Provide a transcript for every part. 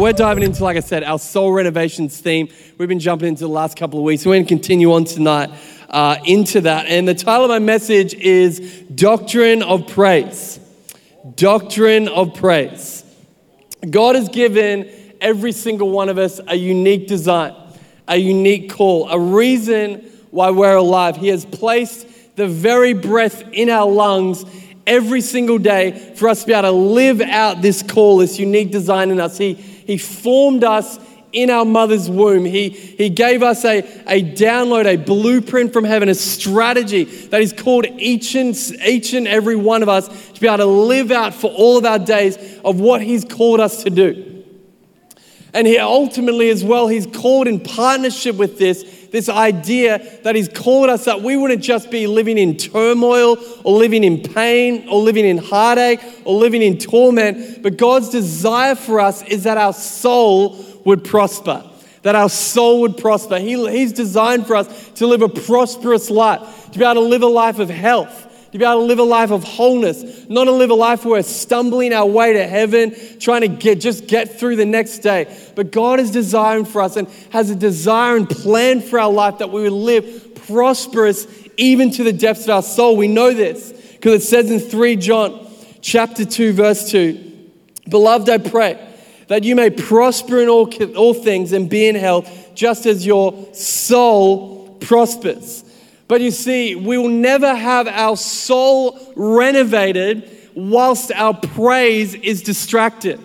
we're diving into, like I said, our soul renovations theme. We've been jumping into the last couple of weeks. We're going to continue on tonight uh, into that. And the title of my message is Doctrine of Praise. Doctrine of Praise. God has given every single one of us a unique design, a unique call, a reason why we're alive. He has placed the very breath in our lungs every single day for us to be able to live out this call, this unique design in us. He, he formed us in our mother's womb. He, he gave us a, a download, a blueprint from heaven, a strategy that He's called each and, each and every one of us to be able to live out for all of our days of what He's called us to do. And He ultimately, as well, He's called in partnership with this this idea that He's called us that we wouldn't just be living in turmoil or living in pain or living in heartache or living in torment, but God's desire for us is that our soul would prosper. That our soul would prosper. He, he's designed for us to live a prosperous life, to be able to live a life of health, to be able to live a life of wholeness, not to live a life where we're stumbling our way to heaven, trying to get, just get through the next day. But God is designed for us and has a desire and plan for our life that we would live prosperous even to the depths of our soul. We know this because it says in 3 John chapter 2 verse 2, Beloved, I pray that you may prosper in all, all things and be in health just as your soul prospers. But you see, we will never have our soul renovated whilst our praise is distracted.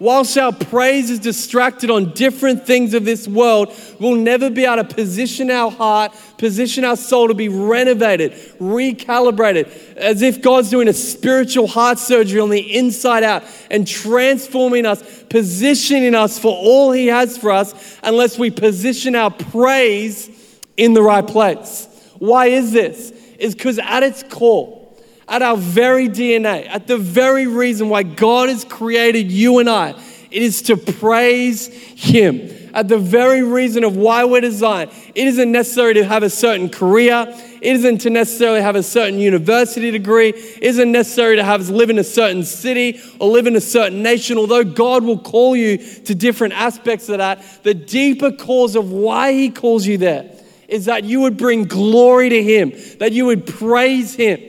Whilst our praise is distracted on different things of this world, we'll never be able to position our heart, position our soul to be renovated, recalibrated, as if God's doing a spiritual heart surgery on the inside out and transforming us, positioning us for all He has for us, unless we position our praise in the right place. Why is this? Is because at its core, at our very DNA, at the very reason why God has created you and I, it is to praise Him. At the very reason of why we're designed, it isn't necessary to have a certain career. It isn't to necessarily have a certain university degree. It isn't necessary to have live in a certain city or live in a certain nation. Although God will call you to different aspects of that, the deeper cause of why He calls you there is that you would bring glory to Him, that you would praise Him.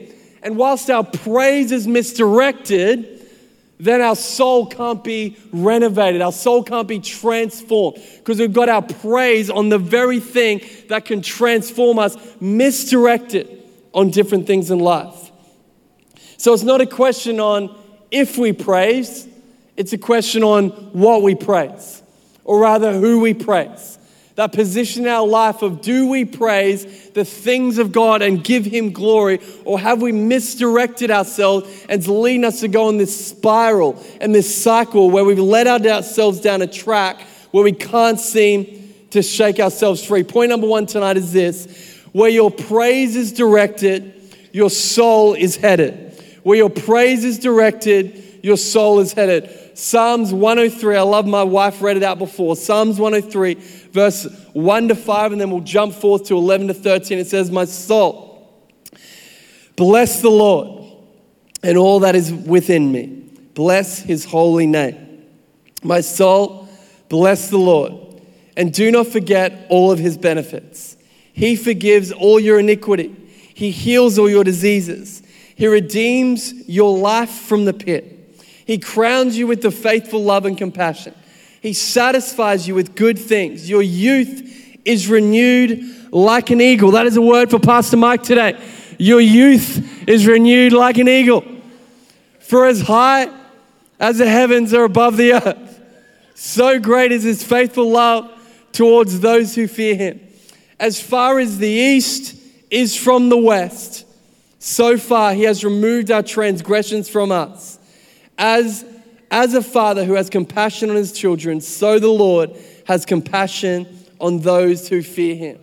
And whilst our praise is misdirected, then our soul can't be renovated. Our soul can't be transformed because we've got our praise on the very thing that can transform us, misdirected on different things in life. So it's not a question on if we praise, it's a question on what we praise, or rather, who we praise that position our life of do we praise the things of God and give Him glory, or have we misdirected ourselves and it's leading us to go in this spiral and this cycle where we've led ourselves down a track where we can't seem to shake ourselves free? Point number one tonight is this where your praise is directed, your soul is headed. Where your praise is directed, your soul is headed. Psalms 103, I love my wife read it out before. Psalms 103, verse 1 to 5, and then we'll jump forth to 11 to 13. It says, My soul, bless the Lord and all that is within me. Bless his holy name. My soul, bless the Lord, and do not forget all of his benefits. He forgives all your iniquity, he heals all your diseases, he redeems your life from the pit. He crowns you with the faithful love and compassion. He satisfies you with good things. Your youth is renewed like an eagle. That is a word for Pastor Mike today. Your youth is renewed like an eagle. For as high as the heavens are above the earth, so great is his faithful love towards those who fear him. As far as the east is from the west, so far he has removed our transgressions from us. As, as a father who has compassion on his children, so the Lord has compassion on those who fear him.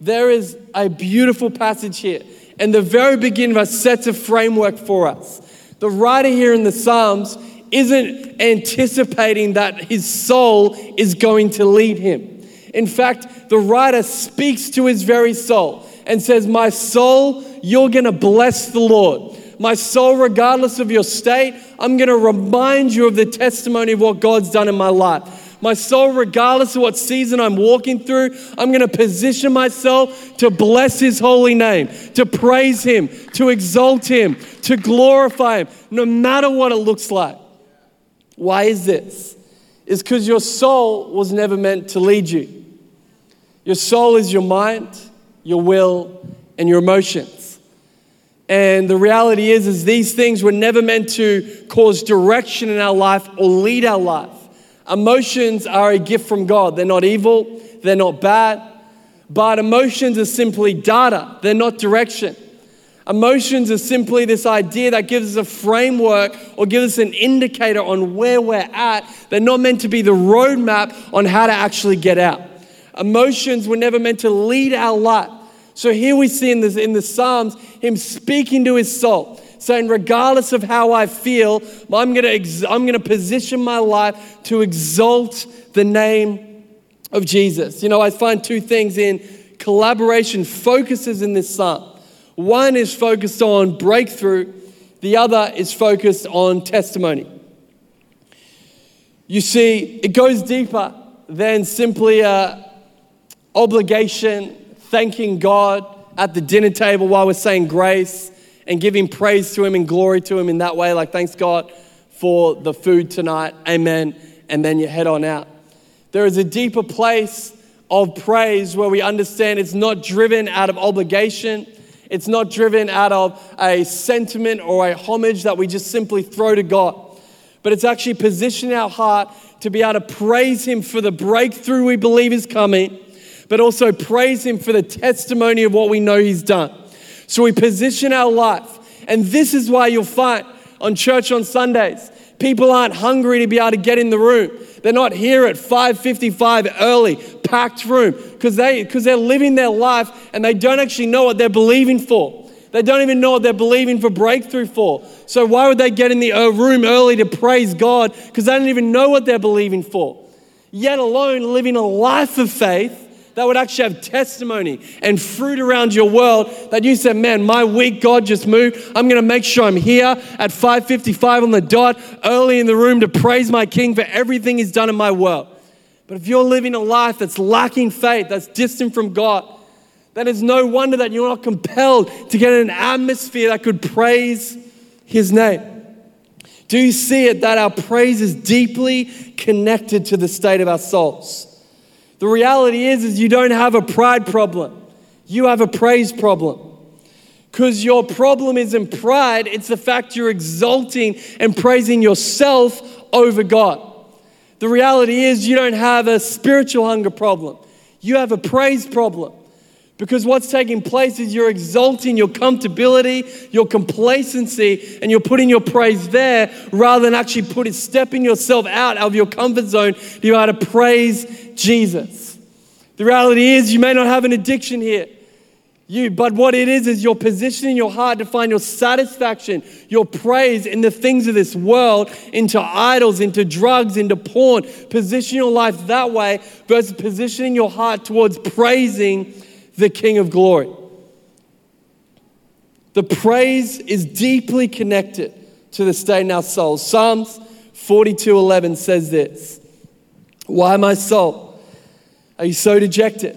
There is a beautiful passage here. And the very beginning of us sets a framework for us. The writer here in the Psalms isn't anticipating that his soul is going to lead him. In fact, the writer speaks to his very soul and says, My soul, you're going to bless the Lord. My soul, regardless of your state, I'm going to remind you of the testimony of what God's done in my life. My soul, regardless of what season I'm walking through, I'm going to position myself to bless His holy name, to praise Him, to exalt Him, to glorify Him, no matter what it looks like. Why is this? It's because your soul was never meant to lead you. Your soul is your mind, your will, and your emotions. And the reality is, is these things were never meant to cause direction in our life or lead our life. Emotions are a gift from God. They're not evil, they're not bad, but emotions are simply data, they're not direction. Emotions are simply this idea that gives us a framework or gives us an indicator on where we're at. They're not meant to be the roadmap on how to actually get out. Emotions were never meant to lead our life. So here we see in, in the Psalms him speaking to his soul, saying, regardless of how I feel, I'm going to ex- I'm going to position my life to exalt the name of Jesus. You know, I find two things in collaboration focuses in this psalm. One is focused on breakthrough, the other is focused on testimony. You see, it goes deeper than simply a obligation, thanking God at the dinner table while we're saying grace and giving praise to Him and glory to Him in that way. Like, thanks God for the food tonight. Amen. And then you head on out. There is a deeper place of praise where we understand it's not driven out of obligation. It's not driven out of a sentiment or a homage that we just simply throw to God, but it's actually positioning our heart to be able to praise Him for the breakthrough we believe is coming, but also praise Him for the testimony of what we know He's done. So we position our life. And this is why you'll find on church on Sundays, people aren't hungry to be able to get in the room. They're not here at 5:55 early, packed room, because they because they're living their life and they don't actually know what they're believing for. They don't even know what they're believing for breakthrough for. So why would they get in the uh, room early to praise God? Because they don't even know what they're believing for. Yet alone living a life of faith that would actually have testimony and fruit around your world that you said, man, my week, God just moved. I'm going to make sure I'm here at 5.55 on the dot, early in the room to praise my King for everything he's done in my world. But if you're living a life that's lacking faith, that's distant from God, then it's no wonder that you're not compelled to get an atmosphere that could praise his name. Do you see it that our praise is deeply connected to the state of our souls? The reality is, is you don't have a pride problem. You have a praise problem. Because your problem isn't pride, it's the fact you're exalting and praising yourself over God. The reality is, you don't have a spiritual hunger problem. You have a praise problem. Because what's taking place is you're exalting your comfortability, your complacency, and you're putting your praise there rather than actually putting, stepping yourself out of your comfort zone to be able to praise Jesus. The reality is, you may not have an addiction here. You, but what it is, is you're positioning your heart to find your satisfaction, your praise in the things of this world, into idols, into drugs, into porn. Position your life that way versus positioning your heart towards praising the King of glory. The praise is deeply connected to the state in our souls. Psalms 42 11 says this Why, my soul, are you so dejected?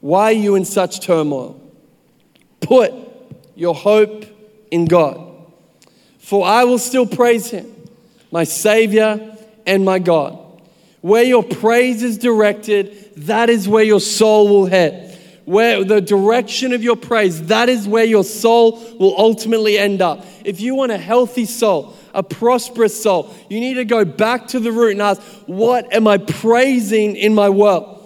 Why are you in such turmoil? Put your hope in God, for I will still praise Him, my Savior and my God. Where your praise is directed, that is where your soul will head. Where the direction of your praise, that is where your soul will ultimately end up. If you want a healthy soul, a prosperous soul, you need to go back to the root and ask, What am I praising in my world?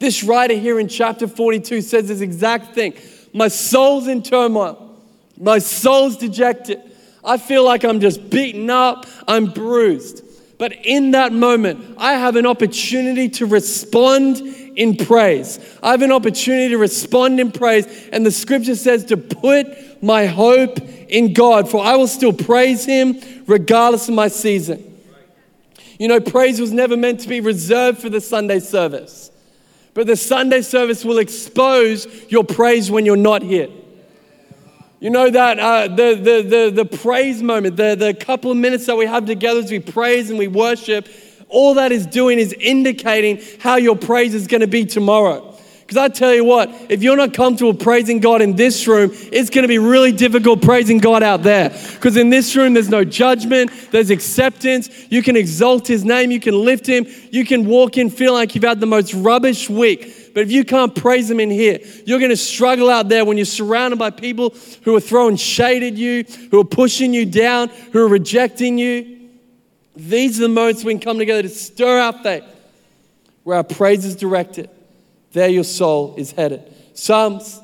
This writer here in chapter 42 says this exact thing. My soul's in turmoil. My soul's dejected. I feel like I'm just beaten up. I'm bruised. But in that moment, I have an opportunity to respond in praise. I have an opportunity to respond in praise. And the scripture says to put my hope in God, for I will still praise Him regardless of my season. You know, praise was never meant to be reserved for the Sunday service. But the Sunday service will expose your praise when you're not here. You know that uh, the, the, the, the praise moment, the, the couple of minutes that we have together as we praise and we worship, all that is doing is indicating how your praise is going to be tomorrow. Because I tell you what, if you're not comfortable praising God in this room, it's going to be really difficult praising God out there. Because in this room, there's no judgment, there's acceptance. You can exalt His name, you can lift Him, you can walk in feeling like you've had the most rubbish week. But if you can't praise Him in here, you're going to struggle out there when you're surrounded by people who are throwing shade at you, who are pushing you down, who are rejecting you. These are the moments we can come together to stir our faith, where our praise is directed there your soul is headed. Psalms,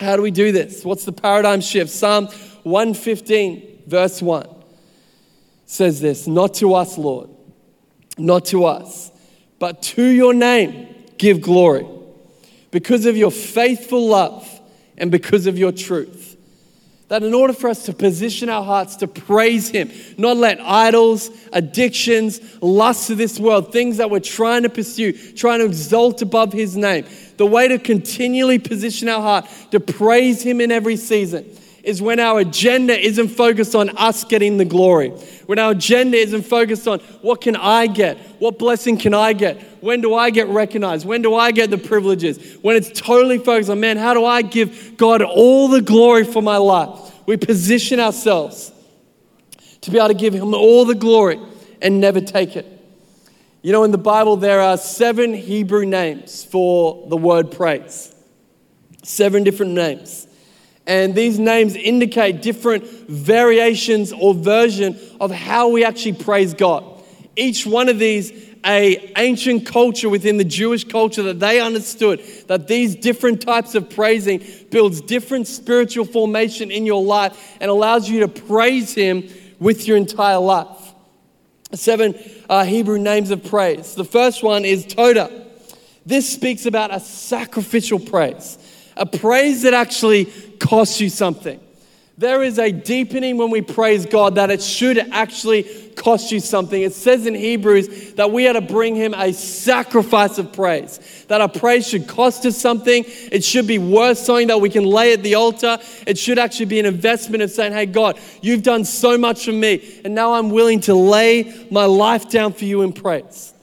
how do we do this? What's the paradigm shift? Psalm 115, verse 1 says this Not to us, Lord, not to us, but to your name give glory because of your faithful love and because of your truth. That in order for us to position our hearts to praise Him, not let idols, addictions, lusts of this world, things that we're trying to pursue, trying to exalt above His name, the way to continually position our heart to praise Him in every season is when our agenda isn't focused on us getting the glory. When our agenda isn't focused on what can I get? What blessing can I get? When do I get recognized? When do I get the privileges? When it's totally focused on, man, how do I give God all the glory for my life? We position ourselves to be able to give Him all the glory and never take it. You know, in the Bible, there are seven Hebrew names for the word praise. Seven different names. And these names indicate different variations or version of how we actually praise God. Each one of these a ancient culture within the Jewish culture that they understood that these different types of praising builds different spiritual formation in your life and allows you to praise him with your entire life. Seven uh, Hebrew names of praise. The first one is Toda. This speaks about a sacrificial praise, a praise that actually costs you something. There is a deepening when we praise God that it should actually cost you something. It says in Hebrews that we are to bring Him a sacrifice of praise, that our praise should cost us something. It should be worth something that we can lay at the altar. It should actually be an investment of saying, Hey, God, you've done so much for me, and now I'm willing to lay my life down for you in praise.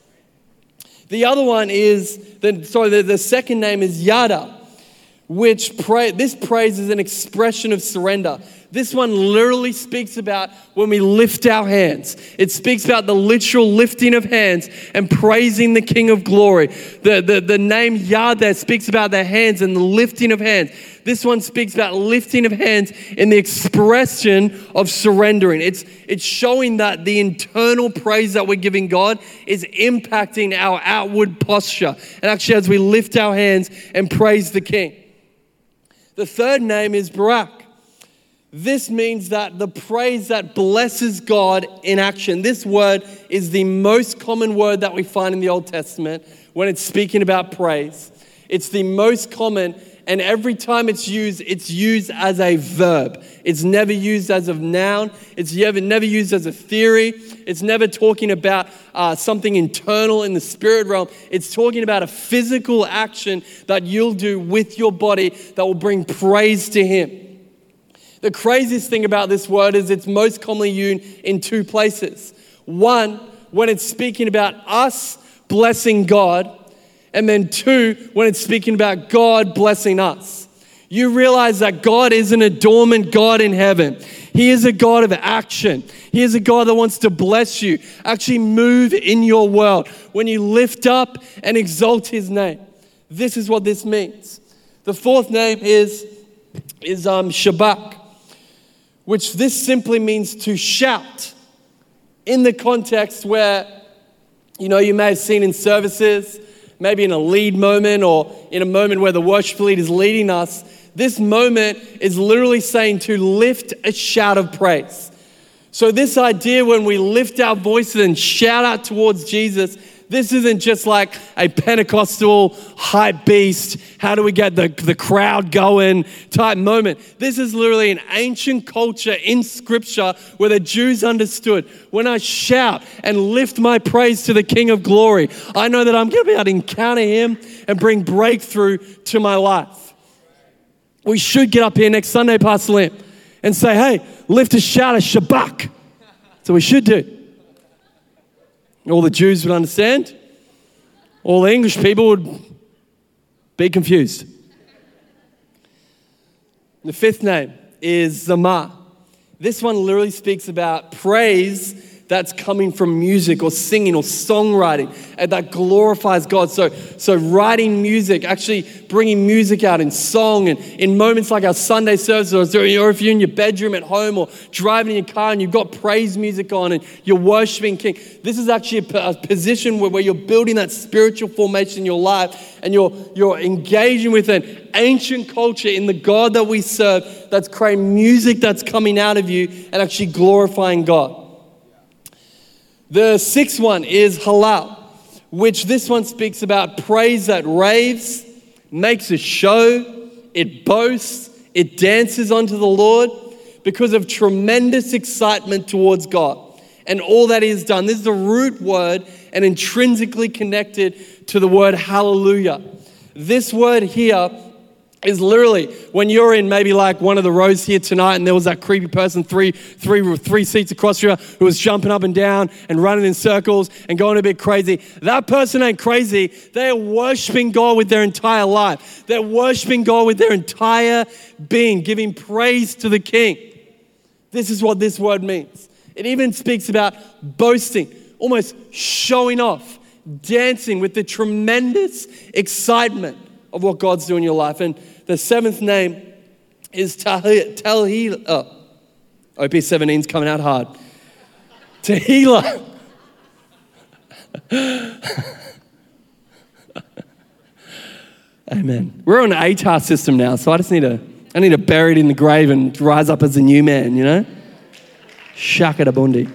The other one is, the, sorry, the, the second name is Yada which pray, this praise is an expression of surrender. This one literally speaks about when we lift our hands. It speaks about the literal lifting of hands and praising the King of glory. The, the, the name Yah there speaks about the hands and the lifting of hands. This one speaks about lifting of hands in the expression of surrendering. It's, it's showing that the internal praise that we're giving God is impacting our outward posture. And actually, as we lift our hands and praise the King. The third name is Barak. This means that the praise that blesses God in action. This word is the most common word that we find in the Old Testament when it's speaking about praise. It's the most common and every time it's used, it's used as a verb. It's never used as a noun. It's never, never used as a theory. It's never talking about uh, something internal in the spirit realm. It's talking about a physical action that you'll do with your body that will bring praise to Him. The craziest thing about this word is it's most commonly used in two places. One, when it's speaking about us blessing God, and then two, when it's speaking about God blessing us. You realize that God isn't a dormant God in heaven. He is a God of action. He is a God that wants to bless you, actually move in your world when you lift up and exalt His name. This is what this means. The fourth name is, is um, Shabach, which this simply means to shout in the context where, you know, you may have seen in services maybe in a lead moment or in a moment where the worship lead is leading us, this moment is literally saying to lift a shout of praise. So, this idea when we lift our voices and shout out towards Jesus, this isn't just like a Pentecostal hype beast, how do we get the, the crowd going type moment. This is literally an ancient culture in scripture where the Jews understood when I shout and lift my praise to the King of glory, I know that I'm going to be able to encounter him and bring breakthrough to my life. We should get up here next Sunday, Pastor Lim, and say, hey, lift a shout of Shabach. So we should do. All the Jews would understand. All the English people would be confused. The fifth name is Zama. This one literally speaks about praise that's coming from music or singing or songwriting and that glorifies God. So, so writing music, actually bringing music out in song and in moments like our Sunday services, or if you're in your bedroom at home or driving in your car and you've got praise music on and you're worshiping King. This is actually a, a position where, where you're building that spiritual formation in your life and you're, you're engaging with an ancient culture in the God that we serve that's creating music that's coming out of you and actually glorifying God. The sixth one is halal, which this one speaks about praise that raves, makes a show, it boasts, it dances unto the Lord because of tremendous excitement towards God and all that He has done. This is the root word and intrinsically connected to the word hallelujah. This word here is literally when you're in maybe like one of the rows here tonight and there was that creepy person three, three, three seats across you who was jumping up and down and running in circles and going a bit crazy. That person ain't crazy. They are worshiping God with their entire life. They're worshiping God with their entire being, giving praise to the King. This is what this word means. It even speaks about boasting, almost showing off, dancing with the tremendous excitement of what God's doing in your life. And the seventh name is Tahil. Oh, OP 17 is coming out hard. Tehillah. Amen. We're on an ATAR system now, so I just need to, I need to bury it in the grave and rise up as a new man, you know? Shakadabundi.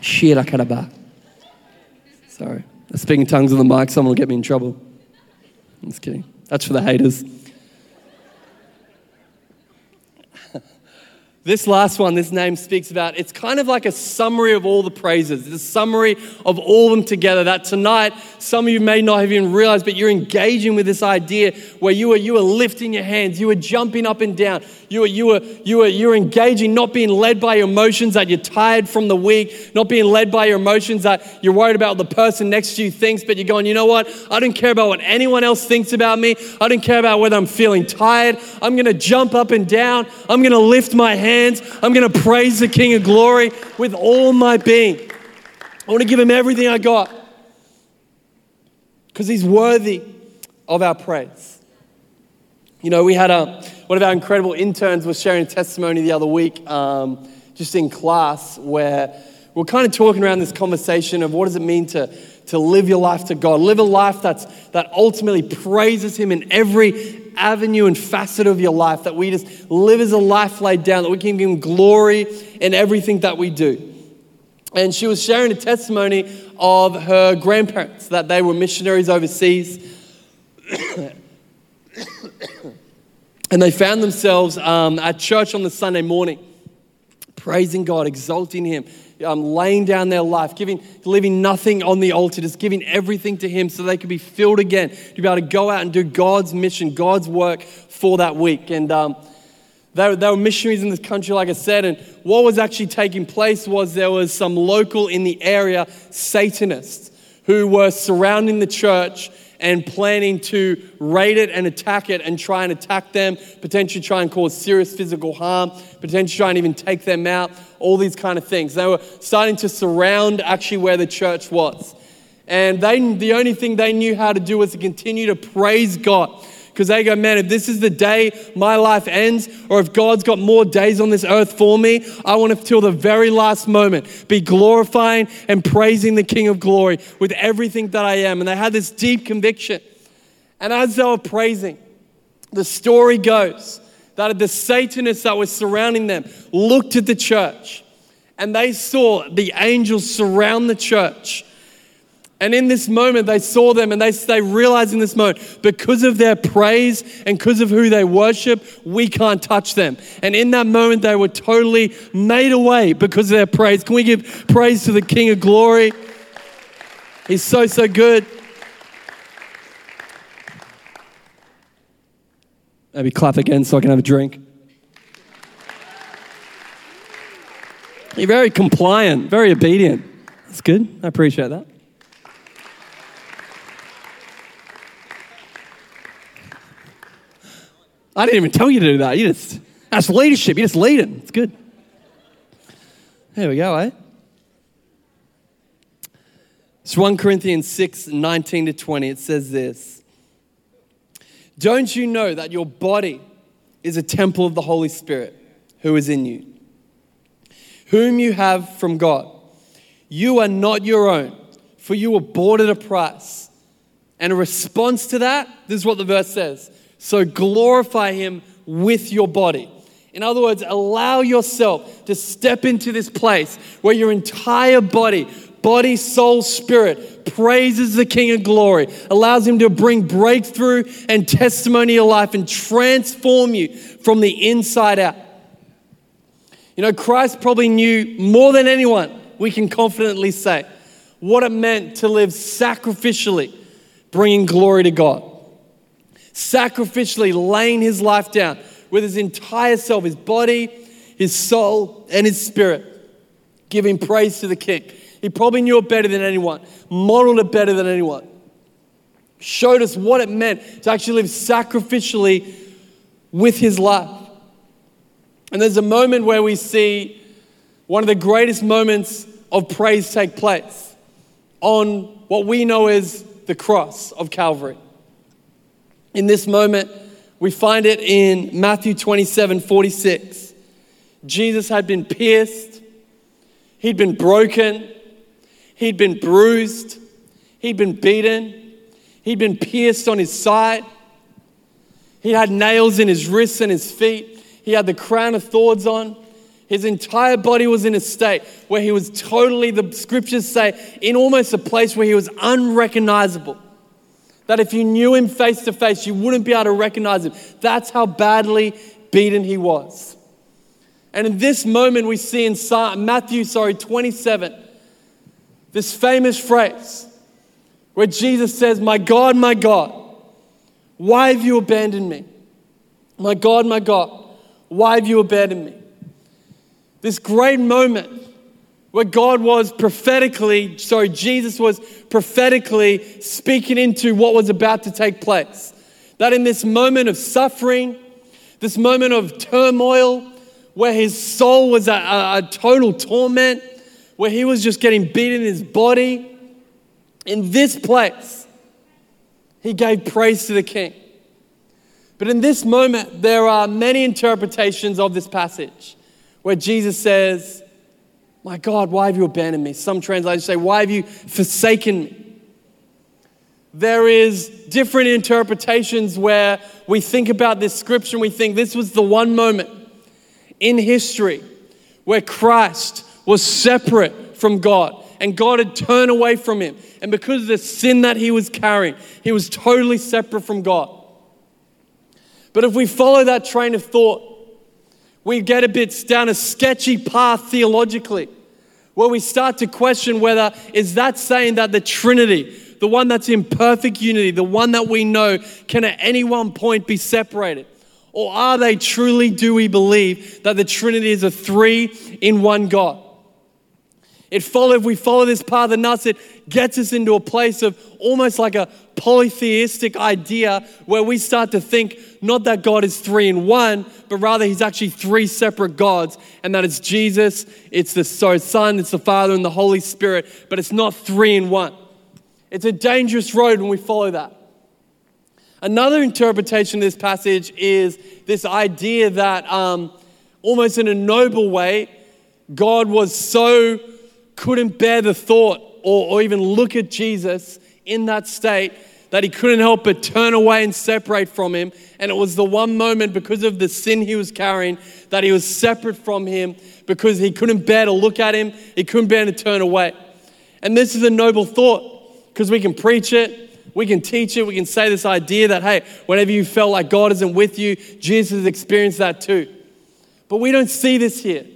Shirakadaba. Sorry. I'm speaking tongues on the mic, someone will get me in trouble. I'm just kidding. That's for the haters. This last one, this name speaks about, it's kind of like a summary of all the praises. It's a summary of all of them together. That tonight, some of you may not have even realized, but you're engaging with this idea where you are, you are lifting your hands, you are jumping up and down, you are, you are, you are, you're engaging, not being led by your emotions that you're tired from the week, not being led by your emotions that you're worried about the person next to you thinks, but you're going, you know what? I don't care about what anyone else thinks about me. I don't care about whether I'm feeling tired. I'm going to jump up and down. I'm going to lift my hands. I'm going to praise the King of glory with all my being. I want to give him everything I got because he's worthy of our praise. You know, we had a, one of our incredible interns was sharing a testimony the other week, um, just in class, where we're kind of talking around this conversation of what does it mean to, to live your life to God, live a life that's, that ultimately praises Him in every avenue and facet of your life, that we just live as a life laid down, that we can give Him glory in everything that we do. And she was sharing a testimony of her grandparents, that they were missionaries overseas. And they found themselves um, at church on the Sunday morning, praising God, exalting Him, um, laying down their life, giving, leaving nothing on the altar, just giving everything to Him so they could be filled again, to be able to go out and do God's mission, God's work for that week. And um, they, they were missionaries in this country, like I said. And what was actually taking place was there was some local in the area Satanists who were surrounding the church and planning to raid it and attack it and try and attack them, potentially try and cause serious physical harm, potentially try and even take them out, all these kind of things. They were starting to surround actually where the church was. And they, the only thing they knew how to do was to continue to praise God because they go, man, if this is the day my life ends, or if God's got more days on this earth for me, I want to, till the very last moment, be glorifying and praising the King of glory with everything that I am. And they had this deep conviction. And as they were praising, the story goes that the Satanists that were surrounding them looked at the church and they saw the angels surround the church and in this moment, they saw them and they, they realized in this moment, because of their praise and because of who they worship, we can't touch them. And in that moment, they were totally made away because of their praise. Can we give praise to the King of glory? He's so, so good. Maybe clap again so I can have a drink. You're very compliant, very obedient. That's good. I appreciate that. I didn't even tell you to do that. You just that's leadership. You just lead it. It's good. There we go, eh? It's 1 Corinthians 6, 19 to 20. It says this. Don't you know that your body is a temple of the Holy Spirit who is in you, whom you have from God? You are not your own, for you were bought at a price. And a response to that, this is what the verse says. So glorify him with your body. In other words, allow yourself to step into this place where your entire body, body, soul, spirit, praises the King of glory, allows him to bring breakthrough and testimony of life and transform you from the inside out. You know, Christ probably knew more than anyone, we can confidently say, what it meant to live sacrificially, bringing glory to God. Sacrificially laying his life down with his entire self, his body, his soul, and his spirit, giving praise to the King. He probably knew it better than anyone, modeled it better than anyone, showed us what it meant to actually live sacrificially with his life. And there's a moment where we see one of the greatest moments of praise take place on what we know as the cross of Calvary. In this moment, we find it in Matthew 27 46. Jesus had been pierced, he'd been broken, he'd been bruised, he'd been beaten, he'd been pierced on his side, he had nails in his wrists and his feet, he had the crown of thorns on. His entire body was in a state where he was totally, the scriptures say, in almost a place where he was unrecognizable. That if you knew him face to face, you wouldn't be able to recognize him. That's how badly beaten he was. And in this moment, we see in Matthew, sorry, 27, this famous phrase where Jesus says, My God, my God, why have you abandoned me? My God, my God, why have you abandoned me? This great moment where God was prophetically, sorry, Jesus was prophetically speaking into what was about to take place. That in this moment of suffering, this moment of turmoil, where his soul was a, a, a total torment, where he was just getting beaten in his body, in this place, he gave praise to the king. But in this moment, there are many interpretations of this passage where Jesus says, my God, why have you abandoned me? Some translators say, Why have you forsaken me? There is different interpretations where we think about this scripture and we think this was the one moment in history where Christ was separate from God and God had turned away from him. And because of the sin that he was carrying, he was totally separate from God. But if we follow that train of thought, we get a bit down a sketchy path theologically where we start to question whether is that saying that the Trinity, the one that's in perfect unity, the one that we know, can at any one point be separated? Or are they truly, do we believe that the Trinity is a three in one God? It follow, if we follow this path enough, it gets us into a place of almost like a polytheistic idea where we start to think not that God is three in one, but rather he's actually three separate gods, and that it's Jesus, it's the Son, it's the Father, and the Holy Spirit, but it's not three in one. It's a dangerous road when we follow that. Another interpretation of this passage is this idea that um, almost in a noble way, God was so couldn't bear the thought or, or even look at Jesus in that state that he couldn't help but turn away and separate from him. And it was the one moment because of the sin he was carrying that he was separate from him because he couldn't bear to look at him, he couldn't bear to turn away. And this is a noble thought because we can preach it, we can teach it, we can say this idea that, hey, whenever you felt like God isn't with you, Jesus experienced that too. But we don't see this here.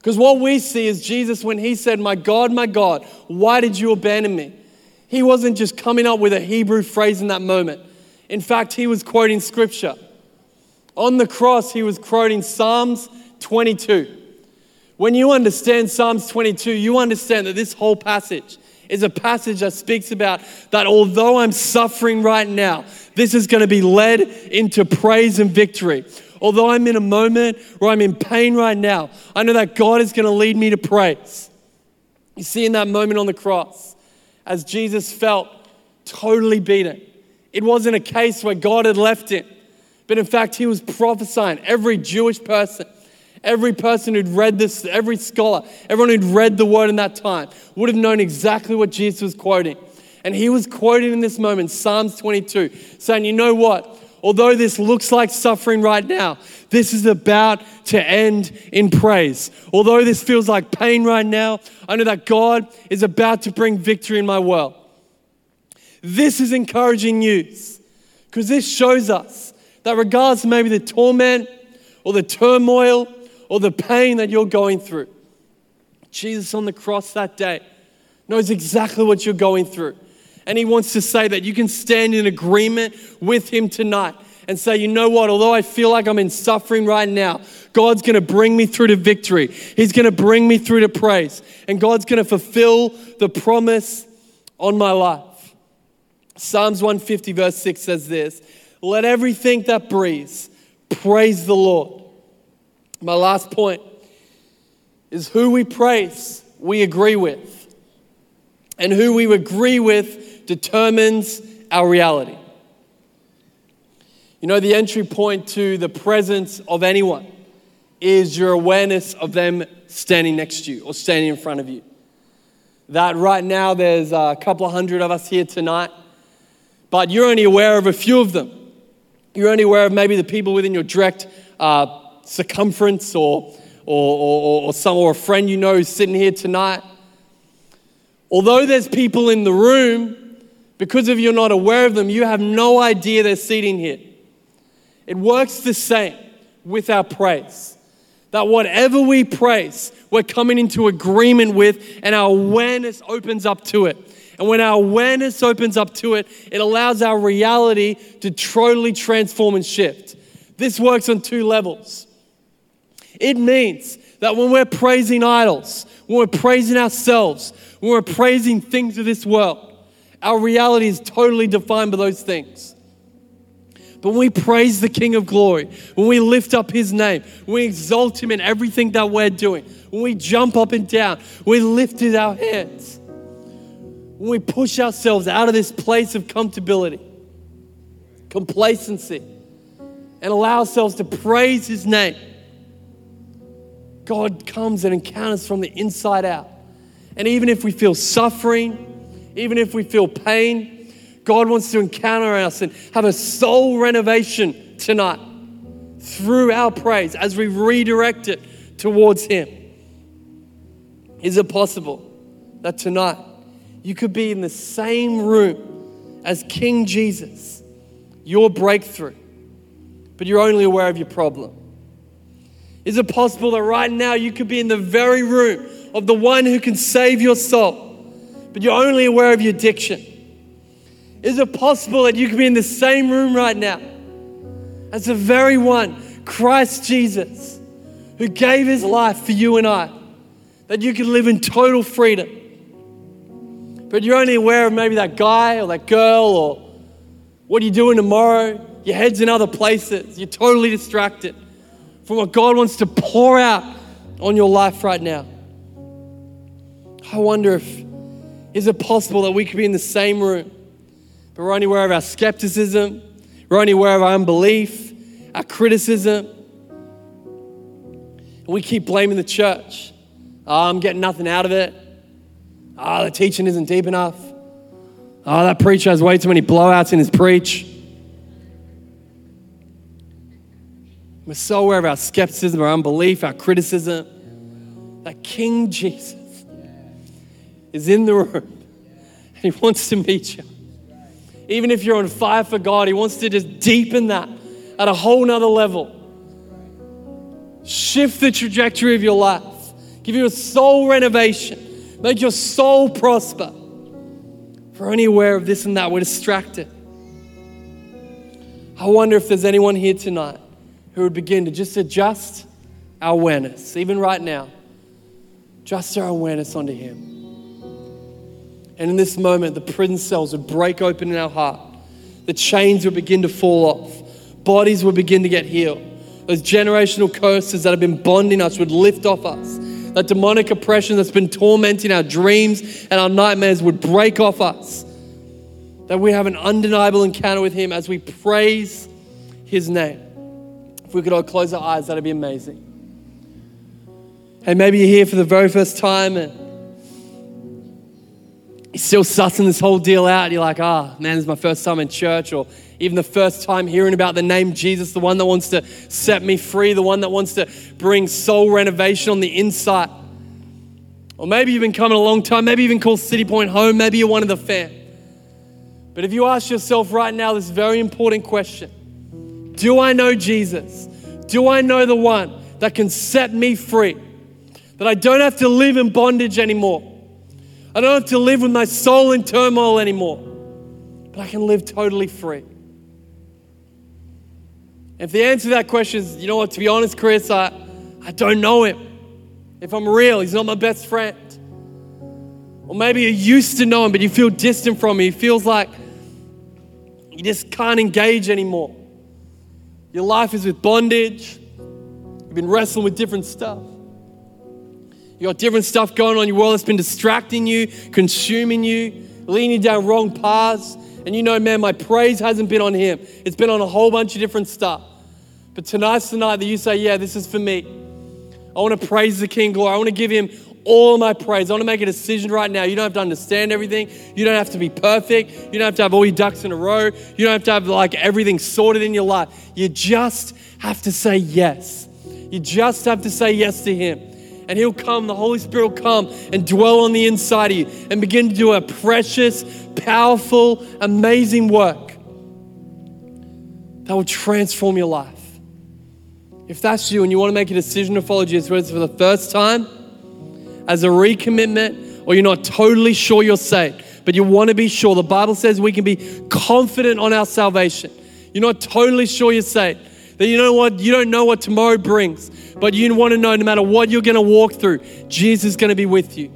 Because what we see is Jesus when he said, My God, my God, why did you abandon me? He wasn't just coming up with a Hebrew phrase in that moment. In fact, he was quoting scripture. On the cross, he was quoting Psalms 22, When you understand Psalms 22, you understand that this whole passage is a passage that speaks about that although I'm suffering right now, this is going to be led into praise and victory. Although I'm in a moment where I'm in pain right now, I know that God is going to lead me to praise. You see, in that moment on the cross, as Jesus felt totally beaten, it wasn't a case where God had left him, but in fact, he was prophesying. Every Jewish person, every person who'd read this, every scholar, everyone who'd read the word in that time would have known exactly what Jesus was quoting. And he was quoting in this moment Psalms 22, saying, You know what? Although this looks like suffering right now, this is about to end in praise. Although this feels like pain right now, I know that God is about to bring victory in my world. This is encouraging news because this shows us that, regardless of maybe the torment or the turmoil or the pain that you're going through, Jesus on the cross that day knows exactly what you're going through. And he wants to say that you can stand in agreement with him tonight and say, you know what, although I feel like I'm in suffering right now, God's gonna bring me through to victory. He's gonna bring me through to praise. And God's gonna fulfill the promise on my life. Psalms 150, verse 6 says this Let everything that breathes praise the Lord. My last point is who we praise, we agree with. And who we agree with determines our reality. You know, the entry point to the presence of anyone is your awareness of them standing next to you or standing in front of you. That right now there's a couple of hundred of us here tonight, but you're only aware of a few of them. You're only aware of maybe the people within your direct uh, circumference or, or, or, or, some, or a friend you know who's sitting here tonight. Although there's people in the room, because if you're not aware of them, you have no idea they're sitting here. It works the same with our praise. That whatever we praise, we're coming into agreement with, and our awareness opens up to it. And when our awareness opens up to it, it allows our reality to totally transform and shift. This works on two levels. It means that when we're praising idols, when we're praising ourselves, when we're praising things of this world, our reality is totally defined by those things. But when we praise the King of glory, when we lift up his name, we exalt him in everything that we're doing, when we jump up and down, we lift our hands, when we push ourselves out of this place of comfortability, complacency, and allow ourselves to praise his name, God comes and encounters from the inside out. And even if we feel suffering, even if we feel pain, God wants to encounter us and have a soul renovation tonight through our praise as we redirect it towards Him. Is it possible that tonight you could be in the same room as King Jesus, your breakthrough, but you're only aware of your problem? Is it possible that right now you could be in the very room of the one who can save your soul, but you're only aware of your addiction? Is it possible that you could be in the same room right now as the very one, Christ Jesus, who gave his life for you and I, that you could live in total freedom? But you're only aware of maybe that guy or that girl or what are you doing tomorrow? Your head's in other places. You're totally distracted from what God wants to pour out on your life right now. I wonder if is it possible that we could be in the same room but we're only aware of our skepticism, we're only aware of our unbelief, our criticism. And we keep blaming the church. Oh, I'm getting nothing out of it. Oh, the teaching isn't deep enough. Oh, that preacher has way too many blowouts in his preach. We're so aware of our skepticism, our unbelief, our criticism, that King Jesus is in the room and he wants to meet you even if you're on fire for God, He wants to just deepen that at a whole nother level. Shift the trajectory of your life, give you a soul renovation, make your soul prosper. If we're only aware of this and that, we're distracted. I wonder if there's anyone here tonight who would begin to just adjust our awareness, even right now, Just our awareness onto Him. And in this moment, the prison cells would break open in our heart. The chains would begin to fall off. Bodies would begin to get healed. Those generational curses that have been bonding us would lift off us. That demonic oppression that's been tormenting our dreams and our nightmares would break off us. That we have an undeniable encounter with Him as we praise His name. If we could all close our eyes, that'd be amazing. Hey, maybe you're here for the very first time and still sussing this whole deal out. You're like, ah, oh, man, this is my first time in church, or even the first time hearing about the name Jesus, the one that wants to set me free, the one that wants to bring soul renovation on the inside. Or maybe you've been coming a long time, maybe even call Citipointe home, maybe you're one of the fam. But if you ask yourself right now this very important question Do I know Jesus? Do I know the one that can set me free? That I don't have to live in bondage anymore. I don't have to live with my soul in turmoil anymore, but I can live totally free. If the answer to that question is, you know what, to be honest, Chris, I, I don't know him. If I'm real, he's not my best friend. Or maybe you used to know him, but you feel distant from him. He feels like you just can't engage anymore. Your life is with bondage. You've been wrestling with different stuff. You got different stuff going on in your world that's been distracting you, consuming you, leading you down wrong paths. And you know, man, my praise hasn't been on him. It's been on a whole bunch of different stuff. But tonight's the night that you say, yeah, this is for me. I want to praise the King glory. I want to give him all my praise. I want to make a decision right now. You don't have to understand everything. You don't have to be perfect. You don't have to have all your ducks in a row. You don't have to have like everything sorted in your life. You just have to say yes. You just have to say yes to him. And he'll come, the Holy Spirit will come and dwell on the inside of you and begin to do a precious, powerful, amazing work that will transform your life. If that's you and you want to make a decision to follow Jesus, whether it's for the first time, as a recommitment, or you're not totally sure you're saved, but you want to be sure. The Bible says we can be confident on our salvation. You're not totally sure you're saved. That you know what? You don't know what tomorrow brings, but you want to know no matter what you're going to walk through, Jesus is going to be with you.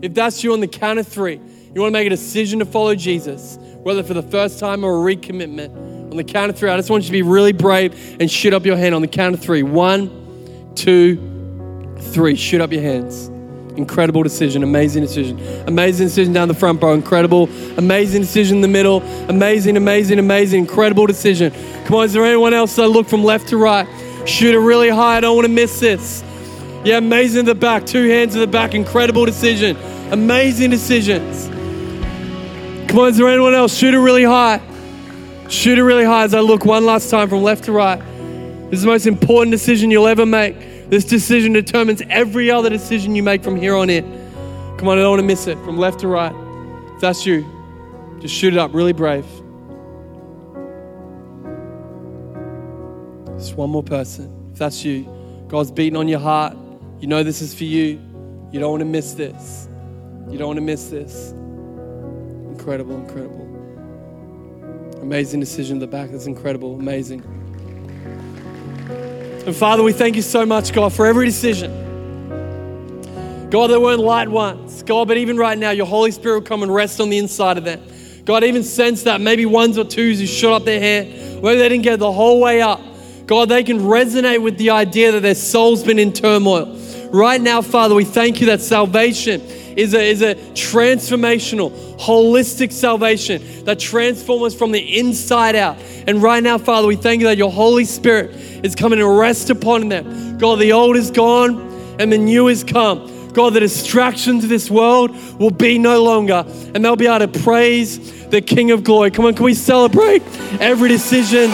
If that's you on the count of three, you want to make a decision to follow Jesus, whether for the first time or a recommitment, on the count of three, I just want you to be really brave and shoot up your hand on the count of three. One, two, three. Shoot up your hands. Incredible decision, amazing decision. Amazing decision down the front, bro. Incredible, amazing decision in the middle. Amazing, amazing, amazing, incredible decision. Come on, is there anyone else that look from left to right? Shoot it really high. I don't want to miss this. Yeah, amazing in the back. Two hands in the back. Incredible decision. Amazing decisions. Come on, is there anyone else? Shoot it really high. Shoot it really high as I look one last time from left to right. This is the most important decision you'll ever make. This decision determines every other decision you make from here on in. Come on, I don't want to miss it. From left to right. If that's you, just shoot it up really brave. Just one more person. If that's you, God's beating on your heart. You know this is for you. You don't want to miss this. You don't want to miss this. Incredible, incredible. Amazing decision in the back. That's incredible. Amazing. And Father, we thank you so much, God, for every decision. God, there weren't light ones. God, but even right now, your Holy Spirit will come and rest on the inside of them. God, even sense that maybe ones or twos who shot up their hair, whether they didn't get the whole way up, God, they can resonate with the idea that their soul's been in turmoil. Right now, Father, we thank you that salvation is a, is a transformational, holistic salvation that transforms us from the inside out. And right now, Father, we thank you that your Holy Spirit is coming to rest upon them. God, the old is gone and the new is come. God, the distractions of this world will be no longer, and they'll be able to praise the King of glory. Come on, can we celebrate every decision